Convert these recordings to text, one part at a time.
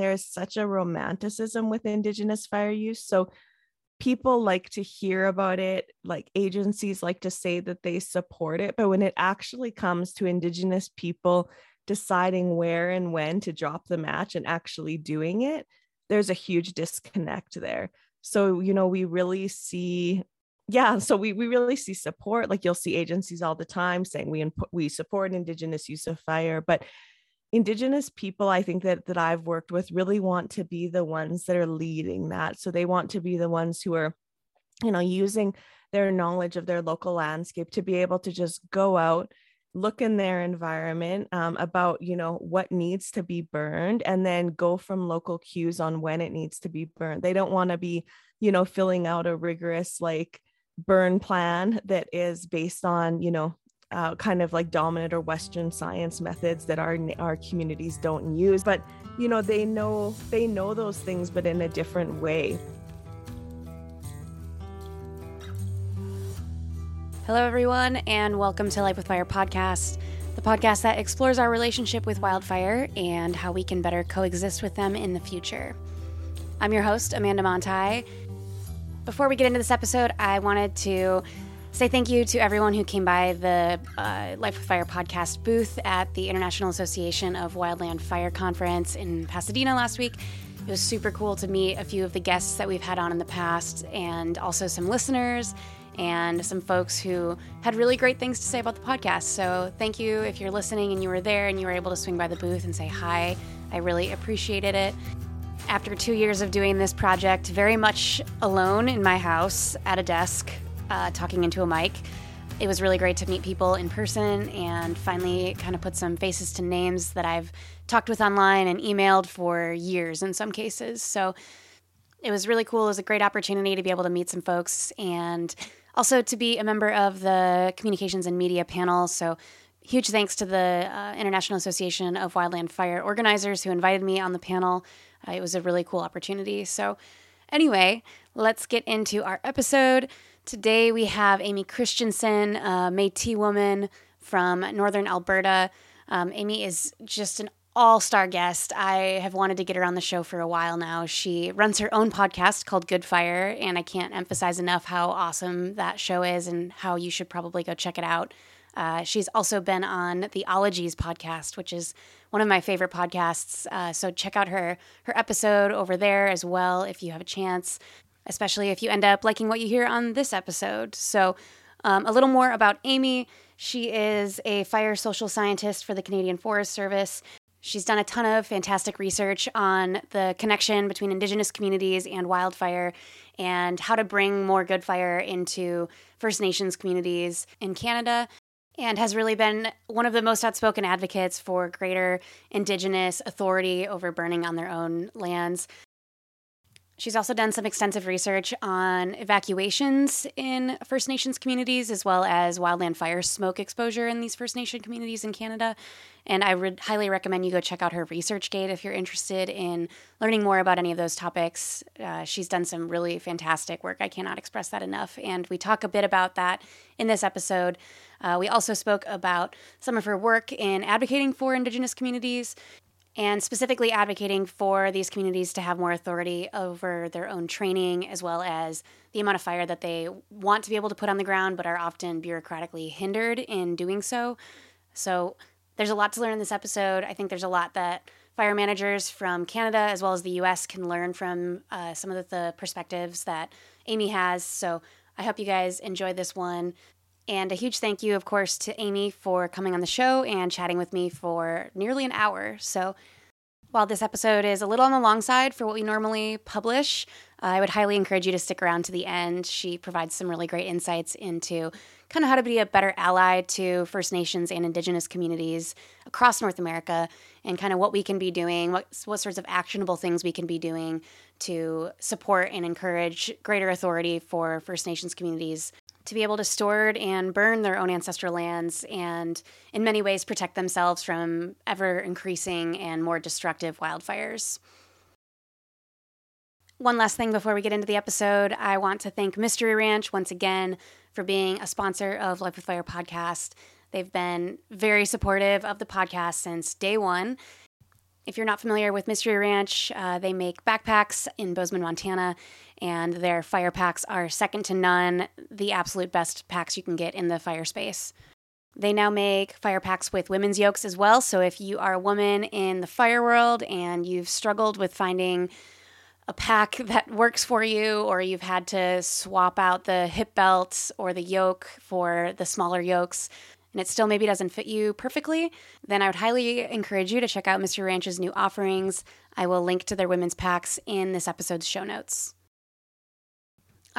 there is such a romanticism with Indigenous fire use. So people like to hear about it, like agencies like to say that they support it. But when it actually comes to Indigenous people deciding where and when to drop the match and actually doing it, there's a huge disconnect there. So, you know, we really see yeah so we, we really see support like you'll see agencies all the time saying we input, we support indigenous use of fire but indigenous people i think that that i've worked with really want to be the ones that are leading that. So they want to be the ones who are you know using their knowledge of their local landscape to be able to just go out look in their environment um, about you know what needs to be burned and then go from local cues on when it needs to be burned. They don't want to be you know filling out a rigorous like burn plan that is based on you know uh, kind of like dominant or western science methods that our our communities don't use but you know they know they know those things but in a different way. Hello everyone and welcome to life with fire podcast the podcast that explores our relationship with wildfire and how we can better coexist with them in the future. I'm your host amanda Monthei before we get into this episode i wanted to say thank you to everyone who came by the uh, Life with Fire podcast booth at the International Association of Wildland Fire Conference in Pasadena last week. It was super cool to meet a few of the guests that we've had on in the past and also some listeners and some folks who had really great things to say about the podcast. So, thank you if you're listening and you were there and you were able to swing by the booth and say hi. I really appreciated it. After two years of doing this project very much alone in my house at a desk, uh, talking into a mic. It was really great to meet people in person and finally kind of put some faces to names that I've talked with online and emailed for years in some cases. So it was really cool. It was a great opportunity to be able to meet some folks and also to be a member of the communications and media panel. So huge thanks to the uh, International Association of Wildland Fire organizers who invited me on the panel. Uh, it was a really cool opportunity. So, anyway, let's get into our episode. Today we have Amy Christensen, a Métis woman from Northern Alberta. Um, Amy is just an all star guest. I have wanted to get her on the show for a while now. She runs her own podcast called Good Fire, and I can't emphasize enough how awesome that show is and how you should probably go check it out. Uh, she's also been on the Ologies podcast, which is one of my favorite podcasts. Uh, so check out her her episode over there as well if you have a chance especially if you end up liking what you hear on this episode. So, um, a little more about Amy. She is a fire social scientist for the Canadian Forest Service. She's done a ton of fantastic research on the connection between Indigenous communities and wildfire and how to bring more good fire into First Nations communities in Canada and has really been one of the most outspoken advocates for greater Indigenous authority over burning on their own lands. She's also done some extensive research on evacuations in First Nations communities, as well as wildland fire smoke exposure in these First Nation communities in Canada. And I would highly recommend you go check out her research gate if you're interested in learning more about any of those topics. Uh, she's done some really fantastic work. I cannot express that enough. And we talk a bit about that in this episode. Uh, we also spoke about some of her work in advocating for Indigenous communities and specifically advocating for these communities to have more authority over their own training as well as the amount of fire that they want to be able to put on the ground but are often bureaucratically hindered in doing so. So there's a lot to learn in this episode. I think there's a lot that fire managers from Canada as well as the US can learn from uh, some of the perspectives that Amy has. So I hope you guys enjoyed this one. And a huge thank you, of course, to Amy for coming on the show and chatting with me for nearly an hour. So, while this episode is a little on the long side for what we normally publish, uh, I would highly encourage you to stick around to the end. She provides some really great insights into kind of how to be a better ally to First Nations and Indigenous communities across North America and kind of what we can be doing, what, what sorts of actionable things we can be doing to support and encourage greater authority for First Nations communities to be able to store and burn their own ancestral lands and, in many ways, protect themselves from ever increasing and more destructive wildfires. One last thing before we get into the episode, I want to thank Mystery Ranch once again for being a sponsor of Life with Fire podcast. They've been very supportive of the podcast since day one. If you're not familiar with Mystery Ranch, uh, they make backpacks in Bozeman, Montana, and their fire packs are second to none, the absolute best packs you can get in the fire space. They now make fire packs with women's yokes as well. So if you are a woman in the fire world and you've struggled with finding a pack that works for you, or you've had to swap out the hip belts or the yoke for the smaller yokes, and it still maybe doesn't fit you perfectly, then I would highly encourage you to check out Mystery Ranch's new offerings. I will link to their women's packs in this episode's show notes.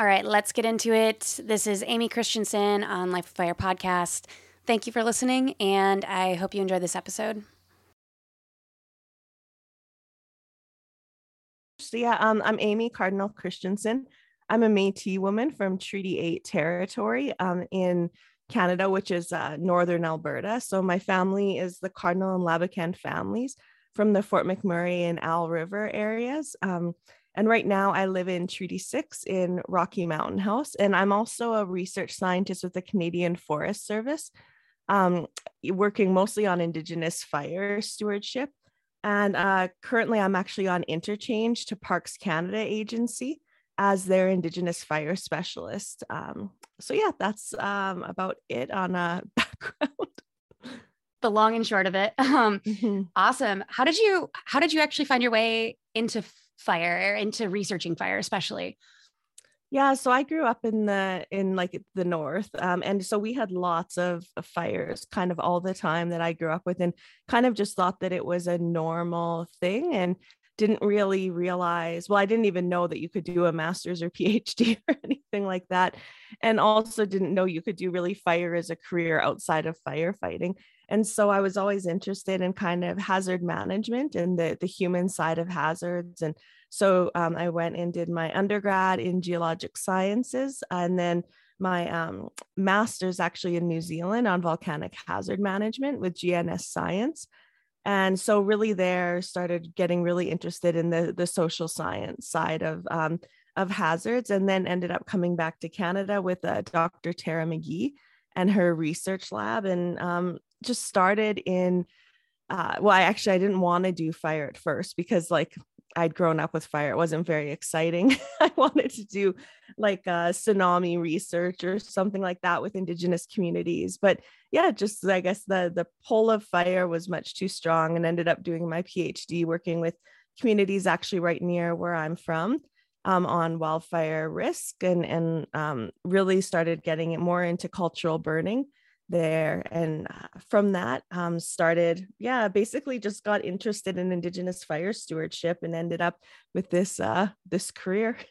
All right, let's get into it. This is Amy Christensen on Life of Fire podcast. Thank you for listening, and I hope you enjoyed this episode. So yeah, um, I'm Amy Cardinal Christensen. I'm a Métis woman from Treaty 8 territory um, in Canada, which is uh, northern Alberta. So my family is the Cardinal and Laboucan families from the Fort McMurray and Owl River areas. Um, and right now I live in Treaty 6 in Rocky Mountain House. And I'm also a research scientist with the Canadian Forest Service, um, working mostly on Indigenous fire stewardship. And uh, currently, I'm actually on interchange to Parks Canada Agency as their Indigenous fire specialist. Um, so, yeah, that's um, about it on a background. The long and short of it. Um, mm-hmm. Awesome. How did you How did you actually find your way into fire, into researching fire, especially? Yeah, so I grew up in the in like the north, um, and so we had lots of, of fires, kind of all the time that I grew up with, and kind of just thought that it was a normal thing, and didn't really realize. Well, I didn't even know that you could do a master's or PhD or anything like that, and also didn't know you could do really fire as a career outside of firefighting. And so I was always interested in kind of hazard management and the the human side of hazards and so um, I went and did my undergrad in geologic sciences and then my um, master's actually in New Zealand on volcanic hazard management with GNS Science. And so really there started getting really interested in the, the social science side of, um, of hazards and then ended up coming back to Canada with uh, Dr. Tara McGee and her research lab and um, just started in uh, well, I actually I didn't want to do fire at first because like I'd grown up with fire. It wasn't very exciting. I wanted to do like a tsunami research or something like that with indigenous communities. But yeah, just I guess the the pull of fire was much too strong and ended up doing my PhD working with communities actually right near where I'm from um, on wildfire risk and and um, really started getting it more into cultural burning there. And uh, from that um, started yeah basically just got interested in indigenous fire stewardship and ended up with this uh, this career.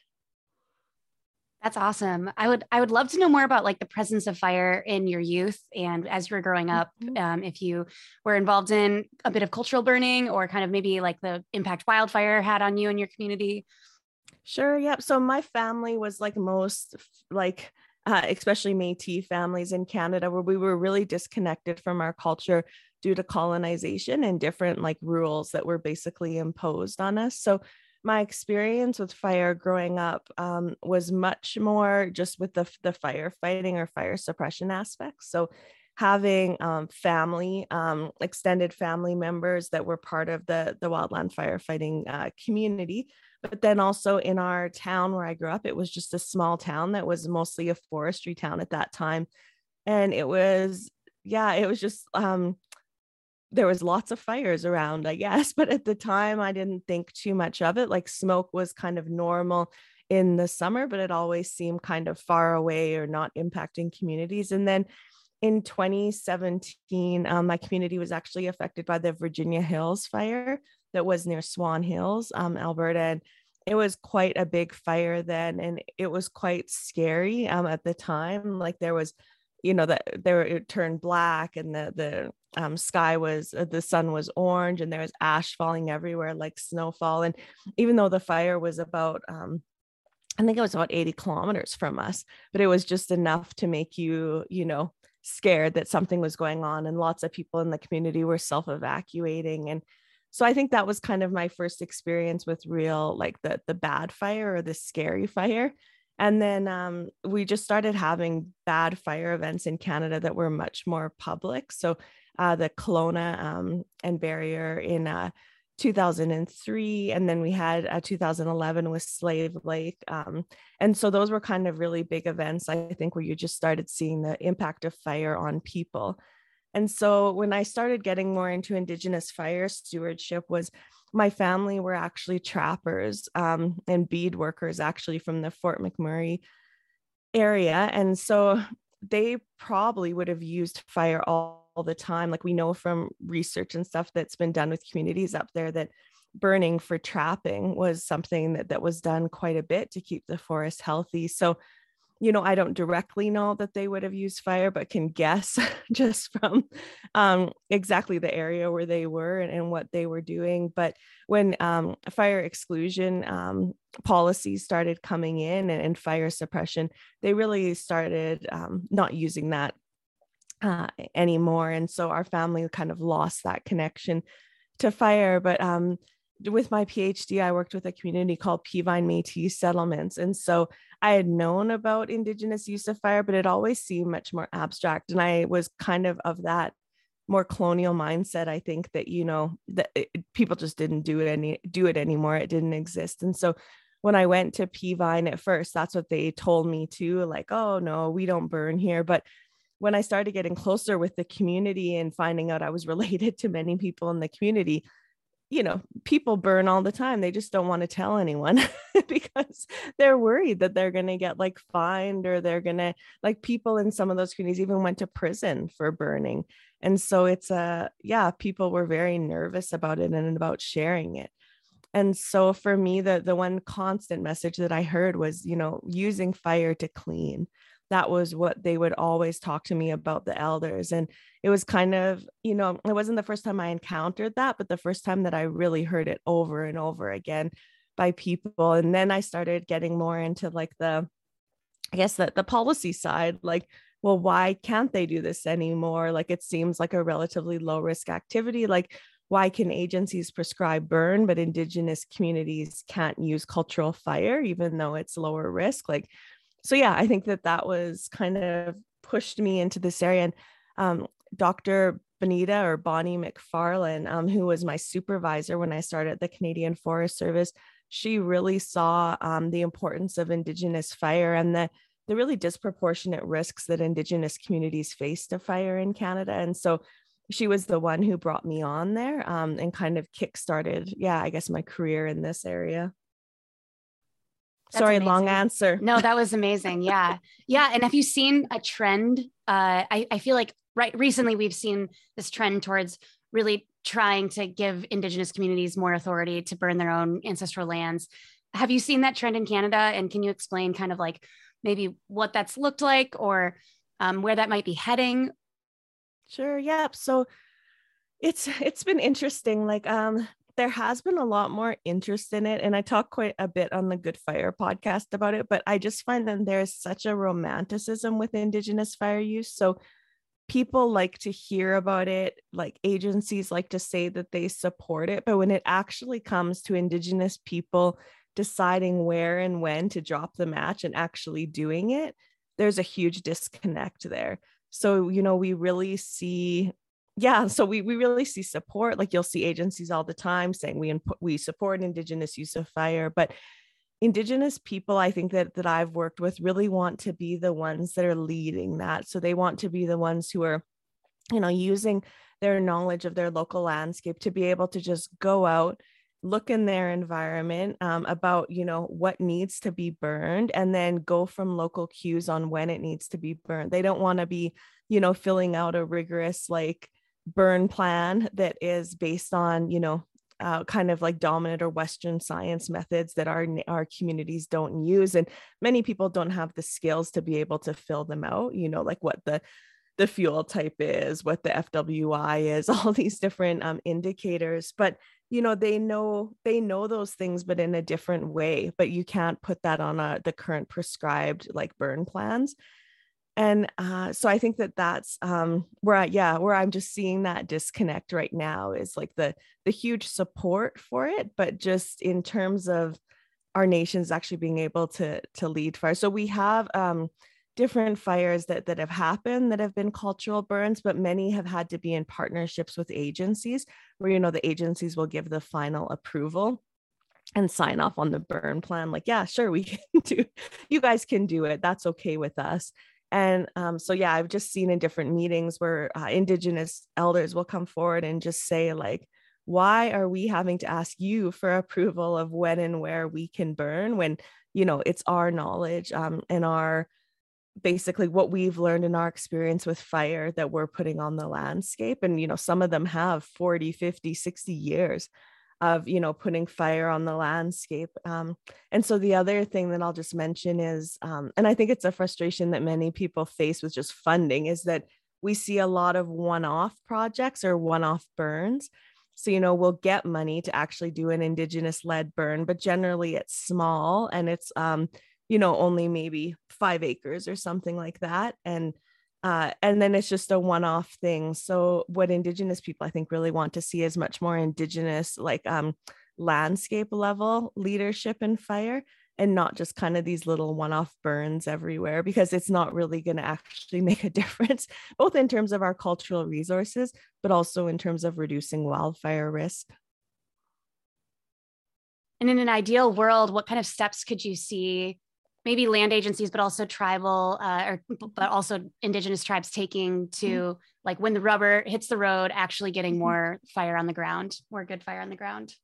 That's awesome. I would i would love to know more about like the presence of fire in your youth and as you were growing up mm-hmm. um, if you were involved in a bit of cultural burning or kind of maybe like the impact wildfire had on you and your community sure yep so my family was like most like uh, especially Metis families in Canada, where we were really disconnected from our culture due to colonization and different like rules that were basically imposed on us. So my experience with fire growing up um, was much more just with the the firefighting or fire suppression aspects. So having um, family, um, extended family members that were part of the the wildland firefighting uh, community but then also in our town where I grew up, it was just a small town that was mostly a forestry town at that time. And it was, yeah, it was just, um, there was lots of fires around, I guess. But at the time, I didn't think too much of it. Like smoke was kind of normal in the summer, but it always seemed kind of far away or not impacting communities. And then in 2017, um, my community was actually affected by the Virginia Hills fire that was near Swan Hills, um, Alberta. And it was quite a big fire then, and it was quite scary um, at the time. Like there was, you know, that there it turned black, and the the um, sky was uh, the sun was orange, and there was ash falling everywhere like snowfall. And even though the fire was about um, I think it was about 80 kilometers from us, but it was just enough to make you, you know, scared that something was going on. And lots of people in the community were self evacuating. And so i think that was kind of my first experience with real like the the bad fire or the scary fire. And then um, we just started having bad fire events in canada that were much more public. So uh, the Kelowna um, and Barriere in uh, 2003 and then we had a 2011 with slave lake um, and so those were kind of really big events i think where you just started seeing the impact of fire on people and so when i started getting more into indigenous fire stewardship was my family were actually trappers um, and bead workers actually from the fort mcmurray area and so they probably would have used fire all all the time. Like we know from research and stuff that's been done with communities up there that burning for trapping was something that, that was done quite a bit to keep the forest healthy. So, you know, I don't directly know that they would have used fire, but can guess just from um, exactly the area where they were and, and, what they were doing. But when um, fire exclusion um, policies started coming in and, and, fire suppression, they really started um, not using that uh, anymore. And so our family kind of lost that connection to fire. But um, with my PhD, I worked with a community called Peavine Métis Settlements. And so I had known about Indigenous use of fire, but it always seemed much more abstract. And I was kind of of that more colonial mindset. I think that, you know, that it, people just didn't do it any do it anymore. It didn't exist. And so when I went to Peavine at first, that's what they told me too, like, oh no, we don't burn here. But when I started getting closer with the community and finding out I was related to many people in the community, you know, people burn all the time. They just don't want to tell anyone because they're worried that they're going to get like fined or they're going to, like, people in some of those communities even went to prison for burning. And so it's a, yeah, people were very nervous about it and about sharing it. And so for me, the the one constant message that I heard was, you know, using fire to clean that was what they would always talk to me about the elders and it was kind of you know it wasn't the first time i encountered that but the first time that i really heard it over and over again by people and then i started getting more into like the i guess that the policy side like well why can't they do this anymore? Like it seems like a relatively low risk activity like why can agencies prescribe burn but indigenous communities can't use cultural fire even though it's lower risk? Like so yeah, I think that that was kind of pushed me into this area. And um, Dr. Bonita or Bonnie McFarlane, um, who was my supervisor when I started the Canadian Forest Service, she really saw um, the importance of Indigenous fire and the the really disproportionate risks that Indigenous communities face to fire in Canada. And so she was the one who brought me on there um, and kind of kickstarted, yeah, I guess my career in this area. That's Sorry, amazing. long answer. No, that was amazing. Yeah. yeah. And have you seen a trend? Uh, I, I feel like right recently we've seen this trend towards really trying to give Indigenous communities more authority to burn their own ancestral lands. Have you seen that trend in Canada? And can you explain kind of like maybe what that's looked like or um, where that might be heading? Sure. Yeah. So it's it's been interesting. Like um there has been a lot more interest in it. And I talk quite a bit on the Good Fire podcast about it, but I just find that there's such a romanticism with Indigenous fire use. So people like to hear about it, like agencies like to say that they support it. But when it actually comes to Indigenous people deciding where and when to drop the match and actually doing it, there's a huge disconnect there. So, you know, we really see yeah so we, we really see support like you'll see agencies all the time saying we input, we support indigenous use of fire but indigenous people i think that that i've worked with really want to be the ones that are leading that so they want to be the ones who are you know using their knowledge of their local landscape to be able to just go out look in their environment um, about you know what needs to be burned and then go from local cues on when it needs to be burned. They don't want to be you know filling out a rigorous like burn plan that is based on you know uh, kind of like dominant or western science methods that our our communities don't use. And many people don't have the skills to be able to fill them out you know like what the the fuel type is what the fwi is all these different um, indicators. But you know they know they know those things but in a different way. But you can't put that on a, the current prescribed like burn plans and uh, so i think that that's um, where i yeah where i'm just seeing that disconnect right now is like the the huge support for it but just in terms of our nations actually being able to to lead fire. So we have um, different fires that that have happened that have been cultural burns but many have had to be in partnerships with agencies where you know the agencies will give the final approval and sign off on the burn plan like yeah sure we can do you guys can do it. That's okay with us and um, so yeah i've just seen in different meetings where uh, indigenous elders will come forward and just say like why are we having to ask you for approval of when and where we can burn when you know it's our knowledge um, and our basically what we've learned in our experience with fire that we're putting on the landscape? And you know some of them have 40 50 60 years of you know putting fire on the landscape um, and so the other thing that i'll just mention is um, and i think it's a frustration that many people face with just funding is that we see a lot of one-off projects or one-off burns. So you know we'll get money to actually do an indigenous led burn but generally it's small and it's um, you know only maybe five acres or something like that. And uh, and then it's just a one-off thing. So what indigenous people i think really want to see is much more indigenous like um, landscape level leadership in fire and not just kind of these little one-off burns everywhere because it's not really going to actually make a difference both in terms of our cultural resources but also in terms of reducing wildfire risk. And in an ideal world what kind of steps could you see maybe land agencies, but also tribal uh, or but also indigenous tribes taking to mm-hmm. like when the rubber hits the road, actually getting mm-hmm. more fire on the ground, more good fire on the ground.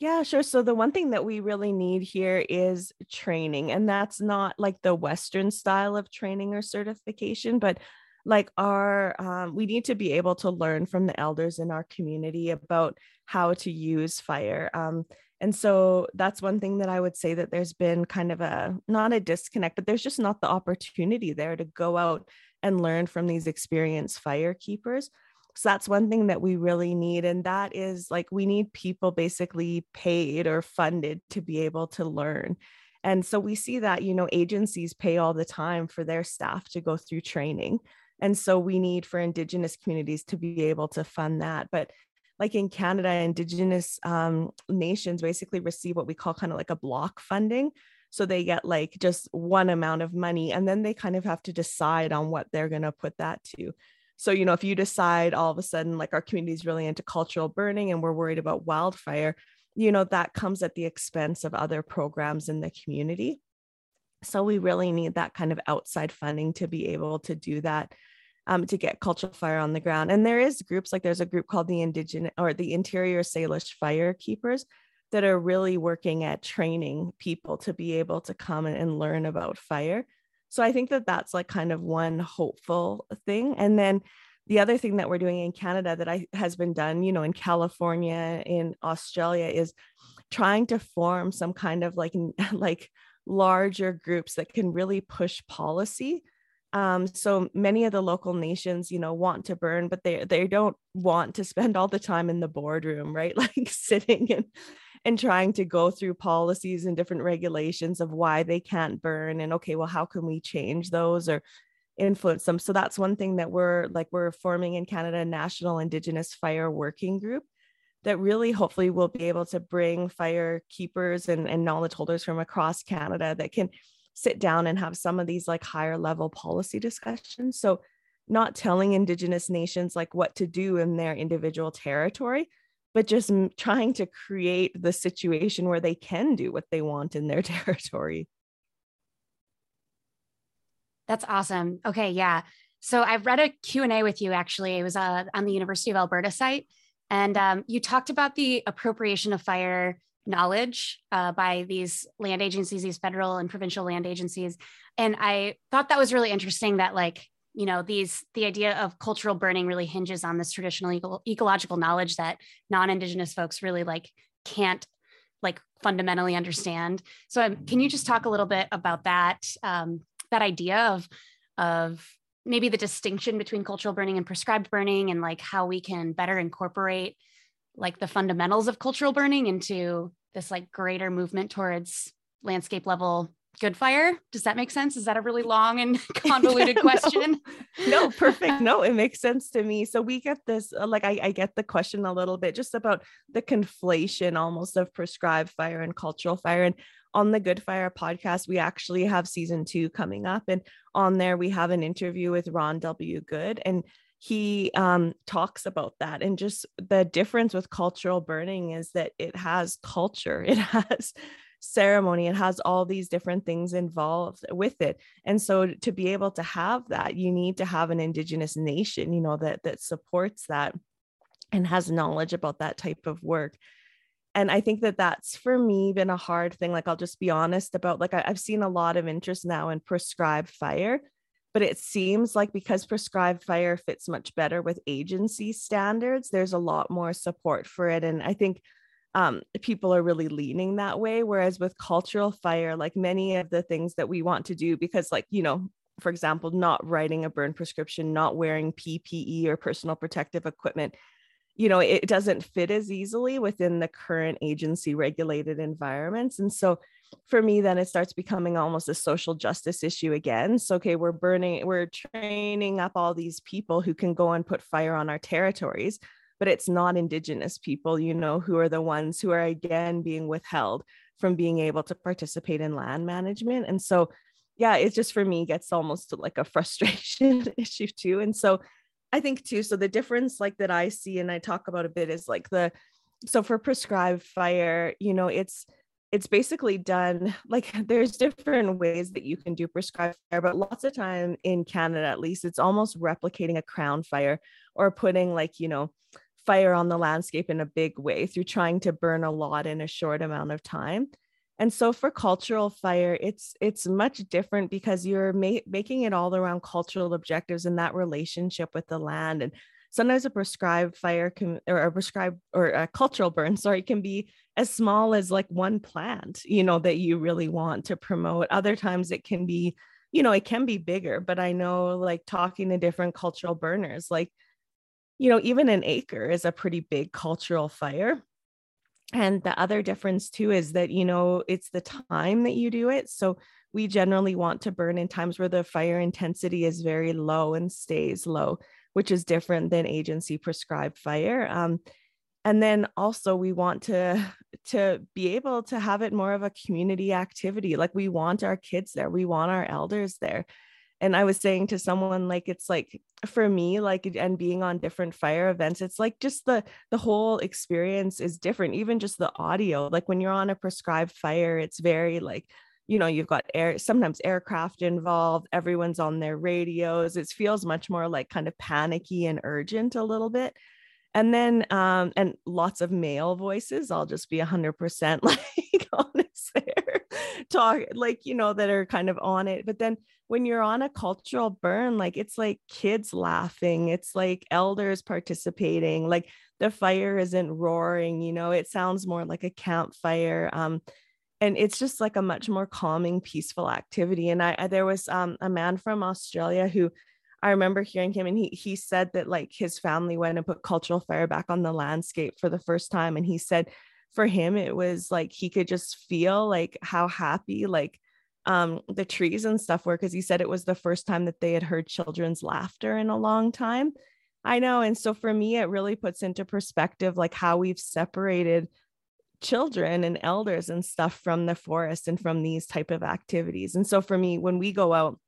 Yeah, sure. So the one thing that we really need here is training, and that's not like the Western style of training or certification, but like our um, we need to be able to learn from the elders in our community about how to use fire. Um, and so that's one thing that I would say that there's been kind of a not a disconnect, but there's just not the opportunity there to go out and learn from these experienced fire keepers. So that's one thing that we really need. And that is like we need people basically paid or funded to be able to learn. And so we see that, you know, agencies pay all the time for their staff to go through training. And so we need for Indigenous communities to be able to fund that. But like in Canada, Indigenous um, nations basically receive what we call kind of like a block funding. So they get like just one amount of money and then they kind of have to decide on what they're going to put that to. So, you know, if you decide all of a sudden, like our community is really into cultural burning and we're worried about wildfire, you know, that comes at the expense of other programs in the community. So we really need that kind of outside funding to be able to do that um, to get cultural fire on the ground. And there is groups like there's a group called the Indigenous or the Interior Salish Fire Keepers that are really working at training people to be able to come and learn about fire. So I think that that's like kind of one hopeful thing. And then the other thing that we're doing in Canada that I has been done, you know, in California, in Australia, is trying to form some kind of like like larger groups that can really push policy um, so many of the local nations you know want to burn but they they don't want to spend all the time in the boardroom right? Like sitting and and trying to go through policies and different regulations of why they can't burn and okay well how can we change those or influence them? So that's one thing that we're like we're forming in canada a national indigenous fire working group that really hopefully will be able to bring fire keepers and, and knowledge holders from across canada that can sit down and have some of these like higher level policy discussions. So, not telling Indigenous nations like what to do in their individual territory, but just trying to create the situation where they can do what they want in their territory. That's awesome. Okay, yeah. So I've read a Q&A with you actually. It was uh, on the University of Alberta site. And um, you talked about the appropriation of fire knowledge uh, by these land agencies, these federal and provincial land agencies. And I thought that was really interesting that, like, you know, these the idea of cultural burning really hinges on this traditional eco- ecological knowledge that non-indigenous folks really like can't like fundamentally understand. So, um, can you just talk a little bit about that um, that idea of of maybe the distinction between cultural burning and prescribed burning, and like how we can better incorporate like the fundamentals of cultural burning into this like greater movement towards landscape level good fire? Does that make sense? Is that a really long and convoluted no, question? No, perfect. No, it makes sense to me. So we get this, uh, like, I, I get the question a little bit just about the conflation almost of prescribed fire and cultural fire. And on the Good Fire podcast, we actually have season two coming up. And on there, we have an interview with Ron W. Goode. And he um, talks about that and just the difference with cultural burning is that it has culture it has ceremony it has all these different things involved with it and so to be able to have that you need to have an indigenous nation you know that that supports that and has knowledge about that type of work and i think that that's for me been a hard thing like i'll just be honest about like I, have seen a lot of interest now in prescribed fire but it seems like because prescribed fire fits much better with agency standards there's a lot more support for it and i think um, people are really leaning that way. Whereas with cultural fire, like many of the things that we want to do, because, like, you know, for example, not writing a burn prescription, not wearing PPE or personal protective equipment, you know, it doesn't fit as easily within the current agency regulated environments. And so for me, then it starts becoming almost a social justice issue again. So, okay, we're burning, we're training up all these people who can go and put fire on our territories but it's not indigenous people you know who are the ones who are again being withheld from being able to participate in land management and so yeah it just for me gets almost like a frustration issue too and so i think too so the difference like that i see and i talk about a bit is like the so for prescribed fire you know it's it's basically done like there's different ways that you can do prescribed fire but lots of time in canada at least it's almost replicating a crown fire or putting like you know fire on the landscape in a big way through trying to burn a lot in a short amount of time and so for cultural fire it's it's much different because you're ma- making it all around cultural objectives and that relationship with the land and sometimes a prescribed fire can or a prescribed or a cultural burn sorry can be as small as like one plant you know that you really want to promote other times it can be you know it can be bigger but i know like talking to different cultural burners like you know, even an acre is a pretty big cultural fire. And the other difference too is that, you know, it's the time that you do it. So we generally want to burn in times where the fire intensity is very low and stays low, which is different than agency prescribed fire. Um, and then also we want to to be able to have it more of a community activity like we want our kids there we want our elders there and i was saying to someone like it's like for me like and being on different fire events it's like just the the whole experience is different even just the audio like when you're on a prescribed fire it's very like you know you've got air sometimes aircraft involved everyone's on their radios it feels much more like kind of panicky and urgent a little bit. And then um and lots of male voices i'll just be 100% like honest there talk like you know that are kind of on it but then when you're on a cultural burn like it's like kids laughing it's like elders participating like the fire isn't roaring you know it sounds more like a campfire um and it's just like a much more calming peaceful activity and i, I there was um, a man from australia who I remember hearing him and he he said that like his family went and put cultural fire back on the landscape for the first time and he said for him it was like he could just feel like how happy like um the trees and stuff were because he said it was the first time that they had heard children's laughter in a long time. I know and so for me it really puts into perspective like how we've separated children and elders and stuff from the forest and from these type of activities. And so for me when we go out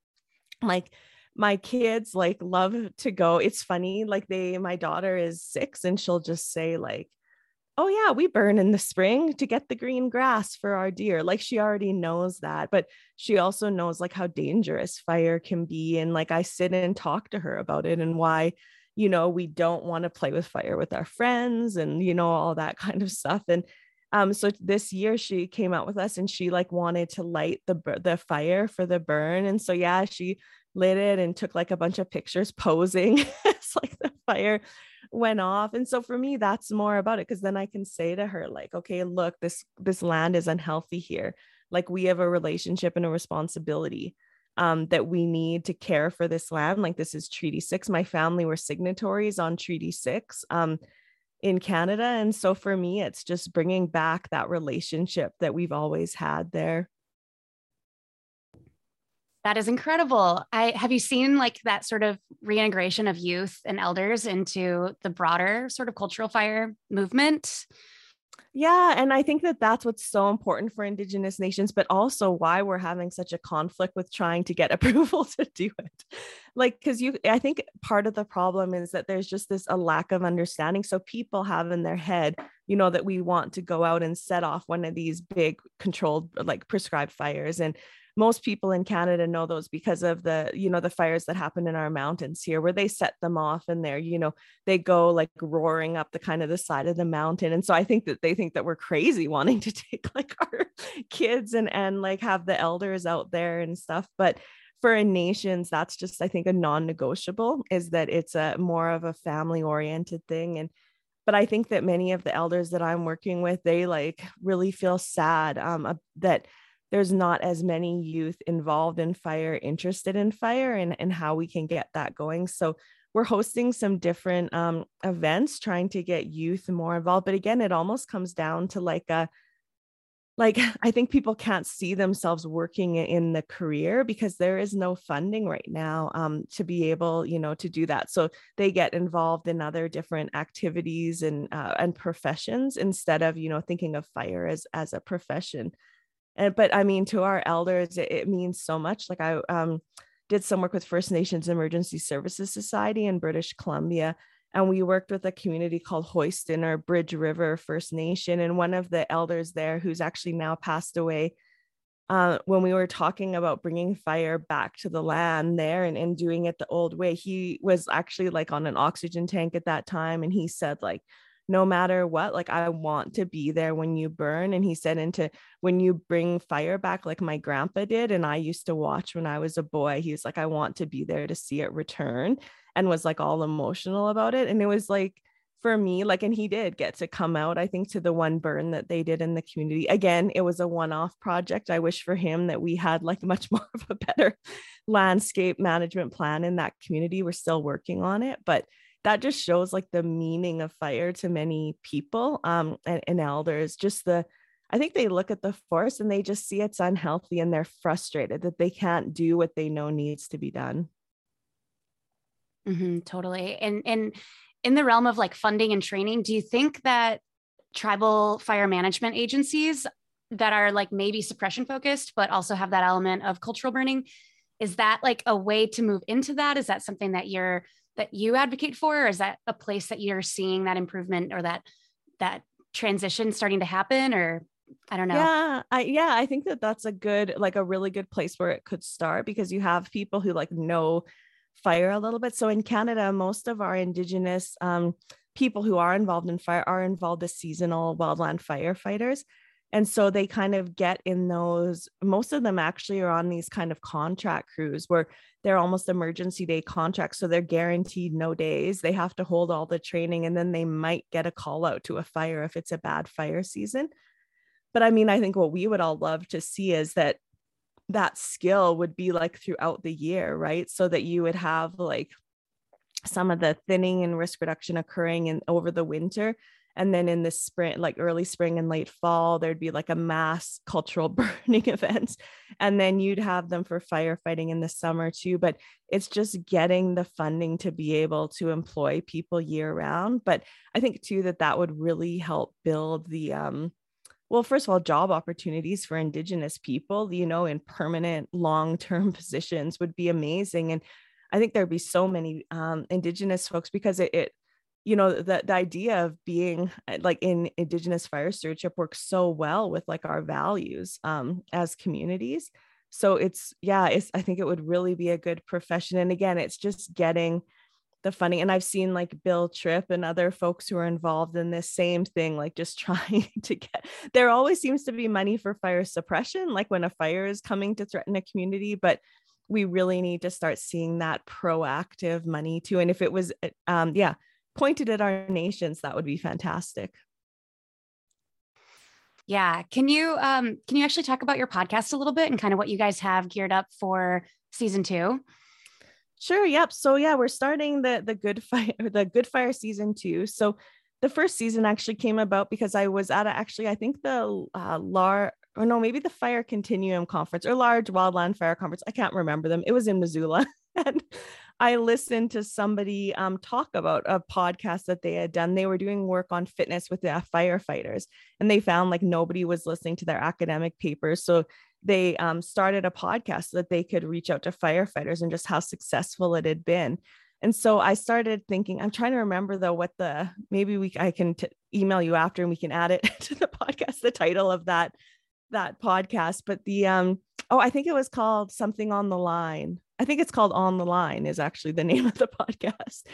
like my kids like love to go it's funny like they my daughter is 6 and she'll just say like oh yeah we burn in the spring to get the green grass for our deer. Like she already knows that but she also knows like how dangerous fire can be and like i sit and talk to her about it and why you know we don't want to play with fire with our friends and you know all that kind of stuff and um so this year she came out with us and she like wanted to light the the fire for the burn and so yeah she lit it and took like a bunch of pictures posing like the fire went off and so for me that's more about it because then i can say to her like okay look this this land is unhealthy here. Like we have a relationship and a responsibility um, that we need to care for this land. Like this is treaty six. My family were signatories on treaty six um, in canada and so for me it's just bringing back that relationship that we've always had there That is incredible. I have you seen like that sort of reintegration of youth and elders into the broader sort of cultural fire movement? Yeah, and I think that that's what's so important for Indigenous nations, but also why we're having such a conflict with trying to get approval to do it. Like, because you, I think part of the problem is that there's just this a lack of understanding. So people have in their head, you know, that we want to go out and set off one of these big controlled, like prescribed fires, and most people in Canada know those because of the, you know, the fires that happen in our mountains here where they set them off and they're, you know, they go like roaring up the kind of the side of the mountain. And so I think that they think that we're crazy wanting to take like our kids and and like have the elders out there and stuff. But for a nations, that's just I think a non-negotiable is that it's a more of a family oriented thing. And but I think that many of the elders that I'm working with, they like really feel sad um, that there's not as many youth involved in fire, interested in fire, and, and how we can get that going. So we're hosting some different um, events trying to get youth more involved. But again, it almost comes down to like a like I think people can't see themselves working in the career because there is no funding right now um, to be able, you know, to do that. So they get involved in other different activities and uh, and professions instead of, you know, thinking of fire as as a profession and but i mean to our elders it, it means so much like i um, did some work with first nations emergency services society in british columbia and we worked with a community called Xwísten or Bridge River First Nation. And one of the elders there, who's actually now passed away, uh, when we were talking about bringing fire back to the land there and, and doing it the old way, he was actually like on an oxygen tank at that time. And he said, like, no matter what like i want to be there when you burn and he said into when you bring fire back like my grandpa did and i used to watch when i was a boy he was like i want to be there to see it return and was like all emotional about it and it was like for me like and he did get to come out i think to the one burn that they did in the community. Again it was a one-off project. I wish for him that we had like much more of a better landscape management plan in that community. We're still working on it but that just shows like the meaning of fire to many people um, and, and elders just the i think they look at the forest and they just see it's unhealthy and they're frustrated that they can't do what they know needs to be done. Mm-hmm, totally and and in the realm of like funding and training do you think that tribal fire management agencies that are like maybe suppression focused but also have that element of cultural burning is that like a way to move into that? Is that something that you're that you advocate for or is that a place that you're seeing that improvement or that that transition starting to happen or I don't know. Yeah, I yeah, I think that that's a good like a really good place where it could start because you have people who like know fire a little bit. So in Canada, most of our indigenous um, people who are involved in fire are involved as seasonal wildland firefighters. And so they kind of get in those, most of them actually are on these kind of contract crews where they're almost emergency day contracts. So they're guaranteed no days. They have to hold all the training and then they might get a call out to a fire if it's a bad fire season. But I mean, I think what we would all love to see is that that skill would be like throughout the year, right? So that you would have like some of the thinning and risk reduction occurring in over the winter and then in the spring like early spring and late fall there'd be like a mass cultural burning event and then you'd have them for firefighting in the summer too but it's just getting the funding to be able to employ people year round but i think too that that would really help build the um well first of all job opportunities for indigenous people you know in permanent long-term positions would be amazing and i think there'd be so many um, indigenous folks because it, it you know the, the idea of being uh, like in indigenous fire stewardship works so well with like our values um, as communities. So it's yeah it's i think it would really be a good profession. And again it's just getting the funding and i've seen like bill tripp and other folks who are involved in this same thing like just trying to get there always seems to be money for fire suppression like when a fire is coming to threaten a community but we really need to start seeing that proactive money too. And if it was uh, um yeah pointed at our nations, that would be fantastic. Yeah. Can you um can you actually talk about your podcast a little bit and kind of what you guys have geared up for season two? Sure. Yep. So yeah, we're starting the the good fire the good fire season two. So the first season actually came about because I was at a, actually I think the uh, Lar or no, maybe the Fire Continuum Conference or Large Wildland Fire Conference. I can't remember them. It was in Missoula. and I listened to somebody um, talk about a podcast that they had done. They were doing work on fitness with the firefighters, and they found like nobody was listening to their academic papers. So they um, started a podcast so that they could reach out to firefighters and just how successful it had been. And so I started thinking, I'm trying to remember though what the maybe we I can t- email you after and we can add it to the podcast, the title of that that podcast. But the um oh, I think it was called something on the line I think it's called On the Line is actually the name of the podcast.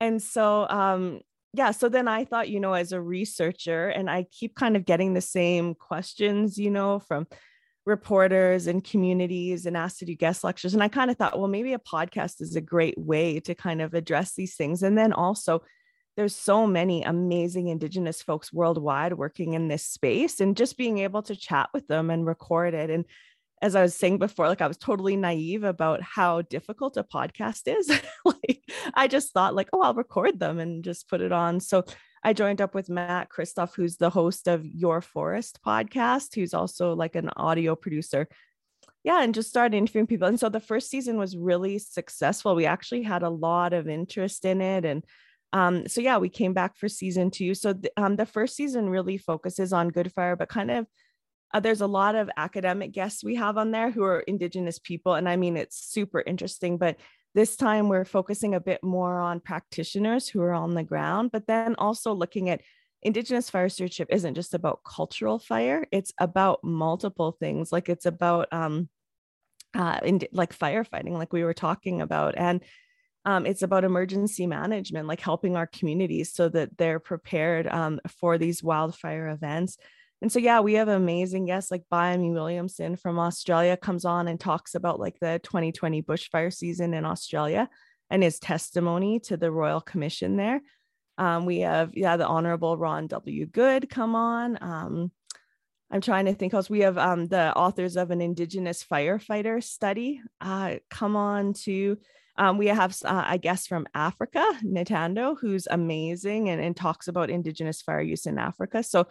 And so um yeah, so then I thought, you know, as a researcher and I keep kind of getting the same questions, you know, from reporters and communities and asked to do guest lectures and I kind of thought, well, maybe a podcast is a great way to kind of address these things. And then also there's so many amazing indigenous folks worldwide working in this space and just being able to chat with them and record it and as I was saying before, like I was totally naive about how difficult a podcast is. like I just thought, like, oh, I'll record them and just put it on. So I joined up with Matt Kristoff, who's the host of Your Forest podcast, who's also like an audio producer. Yeah, and just started interviewing people. And so the first season was really successful. We actually had a lot of interest in it. And um, so yeah, we came back for season two. So th- um, the first season really focuses on Good Fire, but kind of uh, there's a lot of academic guests we have on there who are Indigenous people. And I mean, it's super interesting, but this time we're focusing a bit more on practitioners who are on the ground, but then also looking at Indigenous fire stewardship isn't just about cultural fire, it's about multiple things. Like it's about, um, uh, in, like firefighting, like we were talking about. And um, it's about emergency management, like helping our communities so that they're prepared um, for these wildfire events. And so, yeah, we have amazing guests like Bhiamie Williamson from Australia comes on and talks about like the 2020 bushfire season in Australia and his testimony to the Royal Commission there. Um, we have, yeah, the Honorable Ron W. Goode come on. Um, I'm trying to think else. We have um, the authors of an Indigenous firefighter study uh, come on to. Um, we have, uh, I guess, from Africa, Ntando, who's amazing and, and talks about Indigenous fire use in Africa. So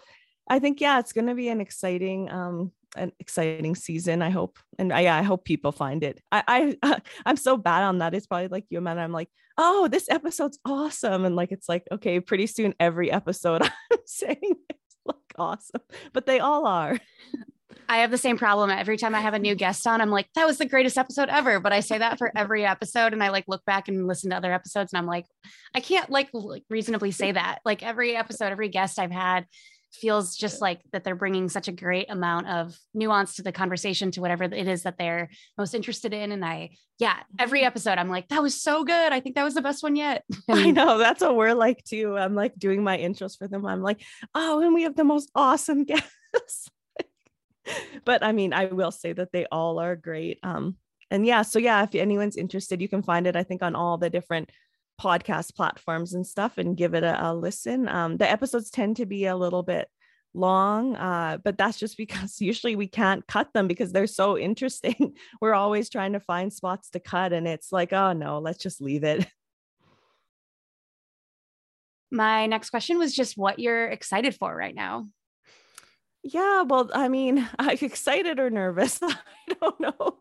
I think yeah, it's going to be an exciting um an exciting season. I hope, and I, yeah, I hope people find it. I I I'm so bad on that. It's probably like you, man. I'm like, oh, this episode's awesome, and like it's like okay, pretty soon every episode I'm saying it's like awesome, but they all are. I have the same problem every time I have a new guest on. I'm like, that was the greatest episode ever. But I say that for every episode, and I like look back and listen to other episodes, and I'm like, I can't like reasonably say that. Like every episode, every guest I've had feels just like that they're bringing such a great amount of nuance to the conversation to whatever it is that they're most interested in. And i yeah every mm-hmm. episode i'm like that was so good. I think that was the best one yet. I know that's what we're like too. I'm like doing my intros for them. I'm like oh and we have the most awesome guests. But i mean i will say that they all are great. Um and yeah so yeah if anyone's interested you can find it i think on all the different podcast platforms and stuff and give it a, a listen. Um, the episodes tend to be a little bit long, uh, but that's just because usually we can't cut them because they're so interesting. We're always trying to find spots to cut, and it's like, oh no, let's just leave it. My next question was just what you're excited for right now. Yeah, well, I mean, I'm excited or nervous. I don't know.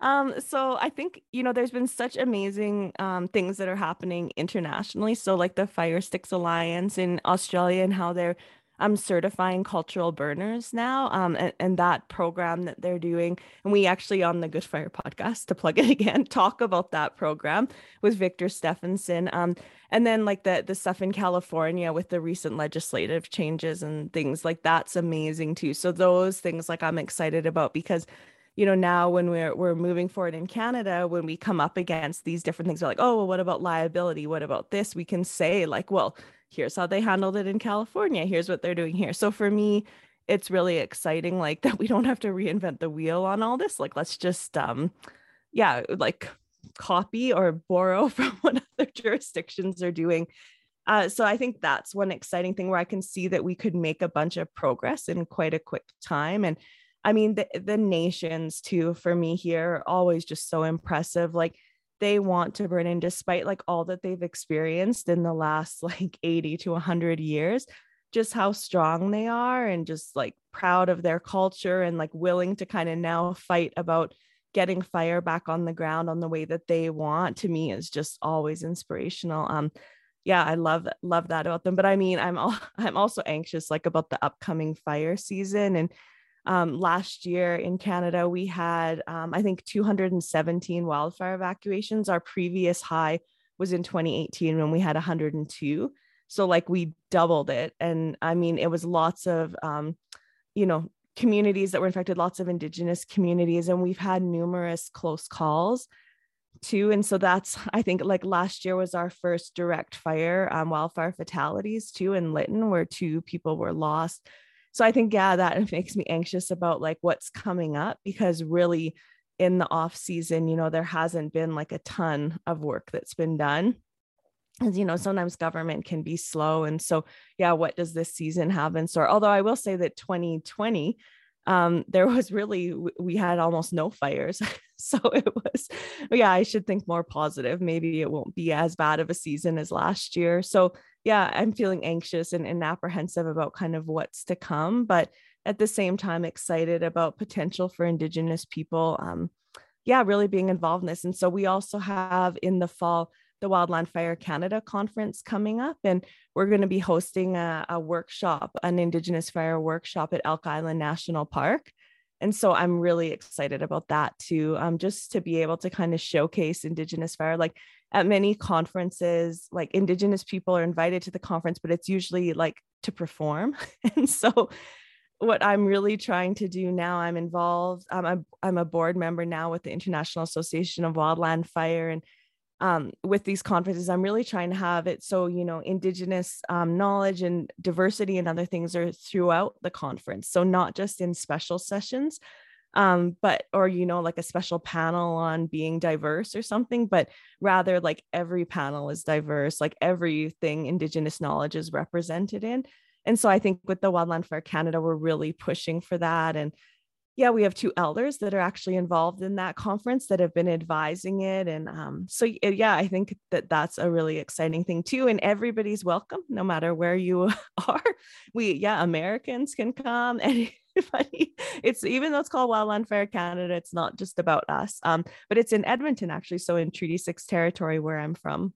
Um, so I think you know there's been such amazing um, things that are happening internationally. So like the Fire Sticks Alliance in Australia and how they're um, certifying cultural burners now, um, and, and that program that they're doing. And we actually on the Good Fire podcast to plug it again talk about that program with Victor Steffensen. Um, and then like the the stuff in California with the recent legislative changes and things like that's amazing too. So those things like I'm excited about because you know now when we're we're moving forward in canada when we come up against these different things we're like oh well what about liability? What about this? We can say like well here's how they handled it in california. Here's what they're doing here. So for me it's really exciting like that we don't have to reinvent the wheel on all this. Like let's just um yeah like copy or borrow from what other jurisdictions are doing. Uh, so I think that's one exciting thing where I can see that we could make a bunch of progress in quite a quick time. And I mean, the, the nations too, for me here, always just so impressive. Like they want to burn in despite like all that they've experienced in the last like 80 to 100 years, just how strong they are and just like proud of their culture and like willing to kind of now fight about getting fire back on the ground on the way that they want to me is just always inspirational um yeah i love love that about them but i mean i'm all i'm also anxious like about the upcoming fire season and um, last year in canada we had um, i think 217 wildfire evacuations. Our previous high was in 2018 when we had 102 so like we doubled it. And i mean it was lots of um, you know communities that were infected lots of indigenous communities and we've had numerous close calls too. And so that's i think like last year was our first direct fire um, wildfire fatalities too in lytton where two people were lost so i think yeah that makes me anxious about like what's coming up because really in the off season you know there hasn't been like a ton of work that's been done. As you know sometimes government can be slow. And so yeah what does this season have in store? Although i will say that 2020 um, there was really we had almost no fires. So it was yeah i should think more positive. Maybe it won't be as bad of a season as last year. So yeah i'm feeling anxious and, and apprehensive about kind of what's to come but at the same time excited about potential for indigenous people um, yeah really being involved in this and so we also have in the fall the Wildland Fire Canada conference coming up, and we're going to be hosting a, a workshop, an Indigenous fire workshop at Elk Island National Park. And so I'm really excited about that too, um, just to be able to kind of showcase Indigenous fire. Like at many conferences, like Indigenous people are invited to the conference, but it's usually like to perform. and so what I'm really trying to do now, I'm involved. Um, I'm, I'm a board member now with the International Association of Wildland Fire, and um, with these conferences, I'm really trying to have it so, you know, Indigenous um, knowledge and diversity and other things are throughout the conference. So, not just in special sessions, um, but, or, you know, like a special panel on being diverse or something, but rather like every panel is diverse, like everything Indigenous knowledge is represented in. And so, I think with the Wildland Fire Canada, we're really pushing for that. And yeah, we have two elders that are actually involved in that conference that have been advising it. And um, so, yeah, I think that that's a really exciting thing too. And everybody's welcome, no matter where you are. We, yeah, Americans can come. Anybody, it's even though it's called Wildland Fire Canada, it's not just about us. Um, but it's in Edmonton actually, so in Treaty Six territory where I'm from.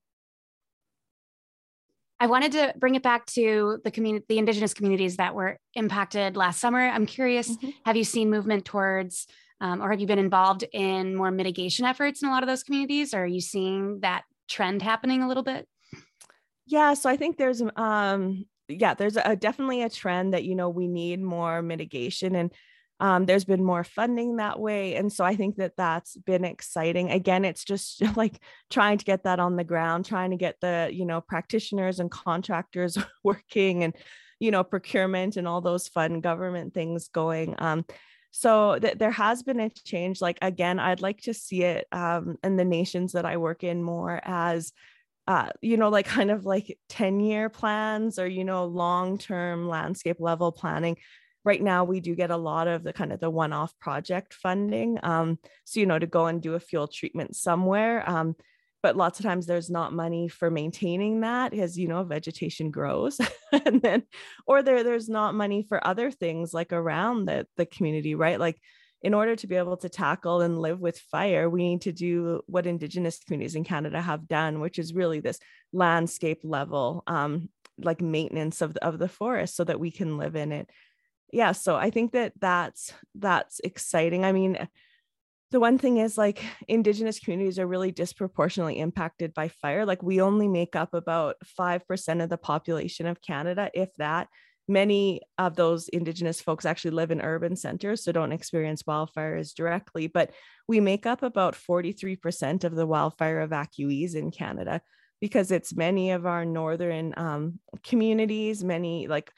I wanted to bring it back to the community, the indigenous communities that were impacted last summer. I'm curious, mm-hmm. have you seen movement towards, um, or have you been involved in more mitigation efforts in a lot of those communities? Or are you seeing that trend happening a little bit? Yeah, so I think there's, um, yeah, there's a, definitely a trend that you know we need more mitigation and um, there's been more funding that way and so i think that that's been exciting. Again it's just like trying to get that on the ground trying to get the you know practitioners and contractors working and you know procurement and all those fun government things going um, so th- there has been a change. Like again i'd like to see it um, in the nations that i work in more as uh, you know, like kind of like 10 year plans or, you know, long term landscape level planning right now we do get a lot of the kind of the one-off project funding um, so you know to go and do a fuel treatment somewhere um, but lots of times there's not money for maintaining that as you know vegetation grows and then or there there's not money for other things like around the, the community right? Like in order to be able to tackle and live with fire we need to do what indigenous communities in canada have done which is really this landscape level um, like maintenance of the, of the forest so that we can live in it yeah so i think that that's that's exciting. I mean the one thing is like indigenous communities are really disproportionately impacted by fire. Like we only make up about 5% of the population of canada if that. Many of those indigenous folks actually live in urban centers so don't experience wildfires directly but we make up about 43% of the wildfire evacuees in canada because it's many of our northern um, communities many like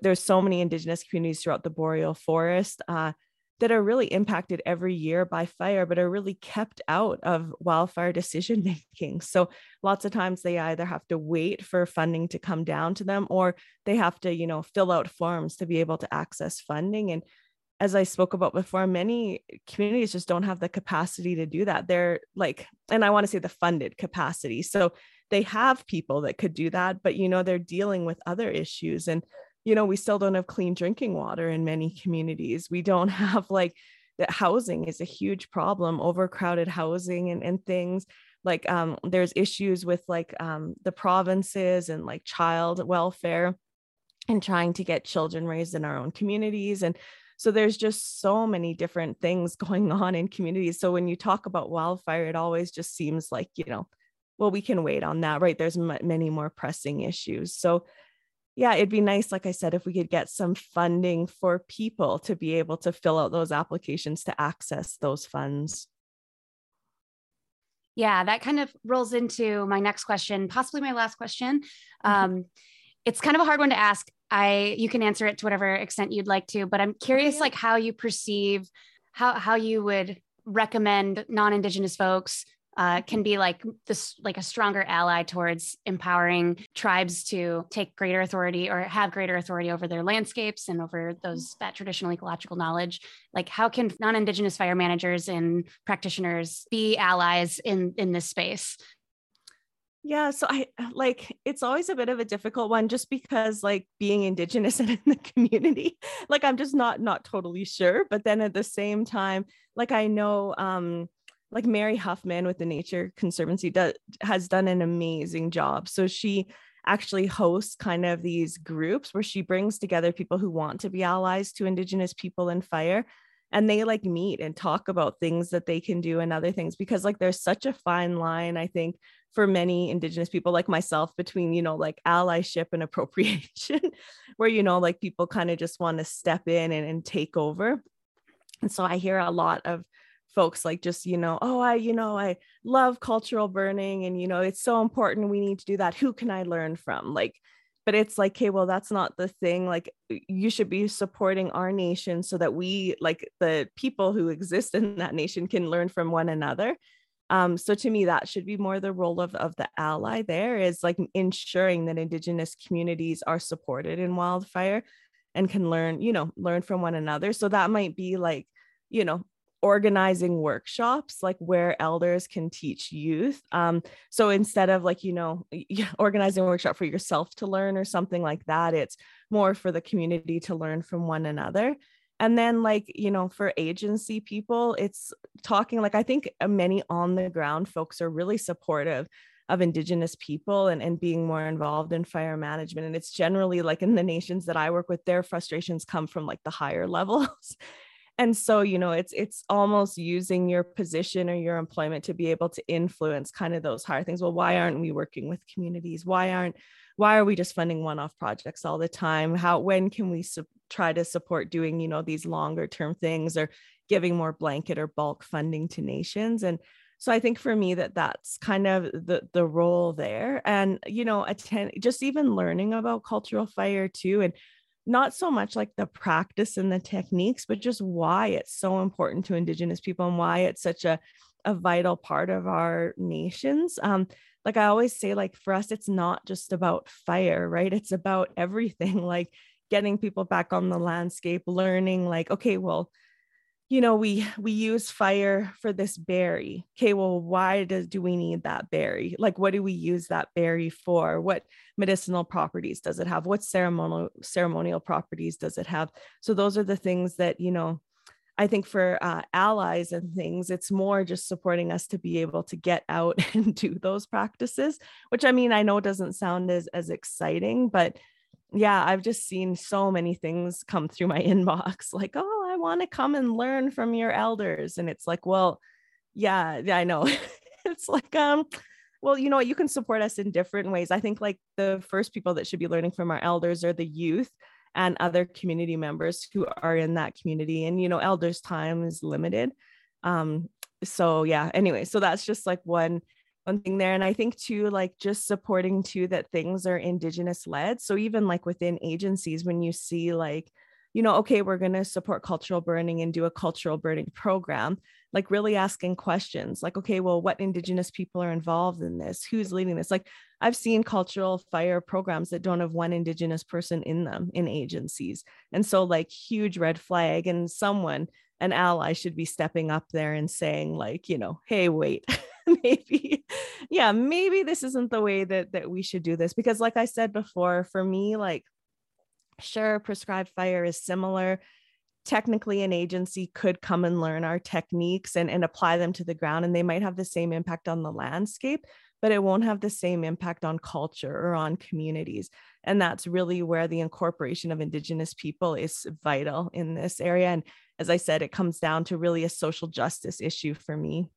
there's so many indigenous communities throughout the boreal forest uh, that are really impacted every year by fire but are really kept out of wildfire decision making. So lots of times they either have to wait for funding to come down to them or they have to you know fill out forms to be able to access funding. And as i spoke about before many communities just don't have the capacity to do that. They're like and i want to say the funded capacity. So they have people that could do that but you know they're dealing with other issues. And you know we still don't have clean drinking water in many communities. We don't have like that housing is a huge problem overcrowded housing and, and things. Like um, there's issues with like um, the provinces and like child welfare and trying to get children raised in our own communities. And so there's just so many different things going on in communities. So when you talk about wildfire it always just seems like you know well we can wait on that right? There's m- many more pressing issues. So yeah it'd be nice like i said if we could get some funding for people to be able to fill out those applications to access those funds. Yeah that kind of rolls into my next question possibly my last question. Mm-hmm. um, it's kind of a hard one to ask. I you can answer it to whatever extent you'd like to but i'm curious like how you perceive how how you would recommend non-indigenous folks uh, can be like this like a stronger ally towards empowering tribes to take greater authority or have greater authority over their landscapes and over those that traditional ecological knowledge. Like how can non-indigenous fire managers and practitioners be allies in in this space? Yeah, so I like it's always a bit of a difficult one just because like being indigenous and in the community, like I'm just not not totally sure, but then at the same time, like I know um like Mary Huffman with the Nature Conservancy does has done an amazing job. So she actually hosts kind of these groups where she brings together people who want to be allies to indigenous people in fire and they like meet and talk about things that they can do and other things because like there's such a fine line i think for many indigenous people like myself between you know like allyship and appropriation where you know like people kind of just want to step in and, and take over and so i hear a lot of folks like just you know oh i you know i love cultural burning and you know it's so important we need to do that. Who can i learn from? Like but it's like okay well that's not the thing. Like you should be supporting our nation so that we like the people who exist in that nation can learn from one another. Um, so to me that should be more the role of, of the ally there is like ensuring that indigenous communities are supported in wildfire and can learn you know learn from one another. So that might be like you know organizing workshops like where elders can teach youth um, so instead of like you know organizing a workshop for yourself to learn or something like that it's more for the community to learn from one another. And then like you know for agency people it's talking like i think uh, many on the ground folks are really supportive of indigenous people and, and being more involved in fire management and it's generally like in the nations that i work with their frustrations come from like the higher levels and so you know it's it's almost using your position or your employment to be able to influence kind of those higher things. Well why aren't we working with communities? Why aren't why are we just funding one-off projects all the time? How when can we su- try to support doing you know these longer term things or giving more blanket or bulk funding to nations? And so i think for me that that's kind of the the role there. And you know attend just even learning about cultural fire too and not so much like the practice and the techniques, but just why it's so important to Indigenous people and why it's such a, a vital part of our nations. Um, like I always say, like for us, it's not just about fire, right? It's about everything, like getting people back on the landscape, learning, like, okay, well, you know we we use fire for this berry. Okay well why does do we need that berry? Like what do we use that berry for? What medicinal properties does it have? What ceremonial ceremonial properties does it have? So those are the things that you know i think for uh, allies and things it's more just supporting us to be able to get out and do those practices which i mean i know doesn't sound as as exciting but yeah, I've just seen so many things come through my inbox like, oh, I want to come and learn from your elders. And it's like, well, yeah, yeah, I know. it's like, um, well, you know what, you can support us in different ways. I think like the first people that should be learning from our elders are the youth and other community members who are in that community. And you know, elders' time is limited. Um, so yeah, anyway, so that's just like one one thing there. And I think too, like just supporting too that things are indigenous led. So even like within agencies, when you see like, you know, okay, we're going to support cultural burning and do a cultural burning program, like really asking questions like, okay, well, what indigenous people are involved in this? Who's leading this? Like I've seen cultural fire programs that don't have one indigenous person in them in agencies. And so like huge red flag and someone, an ally should be stepping up there and saying like, you know, hey, wait. maybe yeah maybe this isn't the way that that we should do this because like i said before for me like sure, prescribed fire is similar. Technically, an agency could come and learn our techniques and, and apply them to the ground, and they might have the same impact on the landscape, but it won't have the same impact on culture or on communities. And that's really where the incorporation of Indigenous people is vital in this area. And as I said, it comes down to really a social justice issue for me.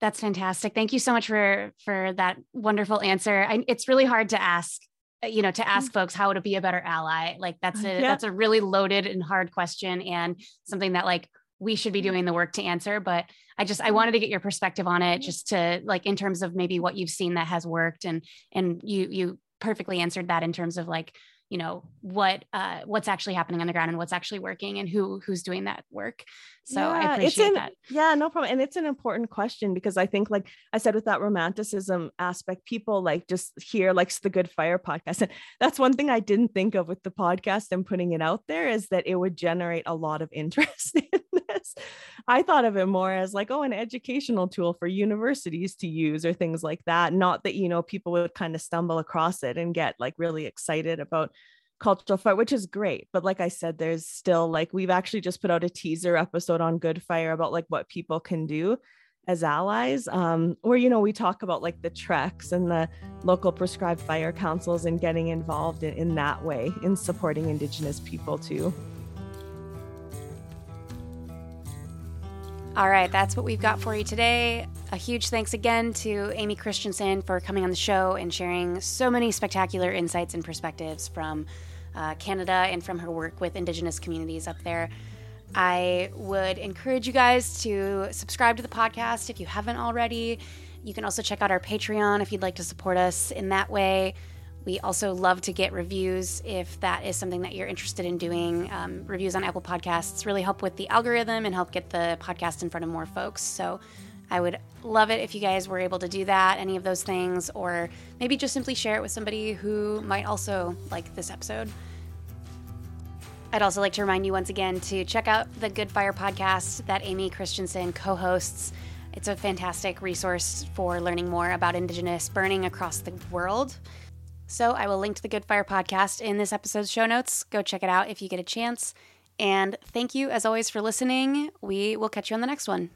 That's fantastic. Thank you so much for for that wonderful answer. It's really hard to ask, Uh, you know, to mm. ask mm. folks how to be a better ally. Like that's uh, a yeah. that's a really loaded and hard question, and something that like we should be mm. doing the work to answer. But I just I mm. wanted to get your perspective on it, just to like in terms of maybe what you've seen that has worked, and and you you perfectly answered that in terms of like you know what uh, what's actually happening on the ground and what's actually working and who who's doing that work. So yeah, i appreciate an, that. yeah no problem and it's an important question because i think like i said with that romanticism aspect people like just hear like the good fire podcast and that's one thing i didn't think of with the podcast and putting it out there is that it would generate a lot of interest in this. I thought of it more as like oh an educational tool for universities to use or things like that not that you know people would kind of stumble across it and get like really excited about cultural fire, which is great. But like I said, there's still like we've actually just put out a teaser episode on Good Fire about like what people can do as allies. Um, where you know we talk about like the TREX and the local prescribed fire councils and getting involved in, in that way in supporting Indigenous people too. All right, that's what we've got for you today. A huge thanks again to Amy Christianson for coming on the show and sharing so many spectacular insights and perspectives from uh, Canada and from her work with Indigenous communities up there. I would encourage you guys to subscribe to the podcast if you haven't already. You can also check out our Patreon if you'd like to support us in that way. We also love to get reviews if that is something that you're interested in doing. Um, reviews on Apple Podcasts really help with the algorithm and help get the podcast in front of more folks. So I would love it if you guys were able to do that, any of those things, or maybe just simply share it with somebody who might also like this episode. I'd also like to remind you once again to check out the Good Fire podcast that Amy Christianson co hosts. It's a fantastic resource for learning more about Indigenous burning across the world. So I will link to the Good Fire podcast in this episode's show notes. Go check it out if you get a chance. And thank you, as always, for listening. We will catch you on the next one.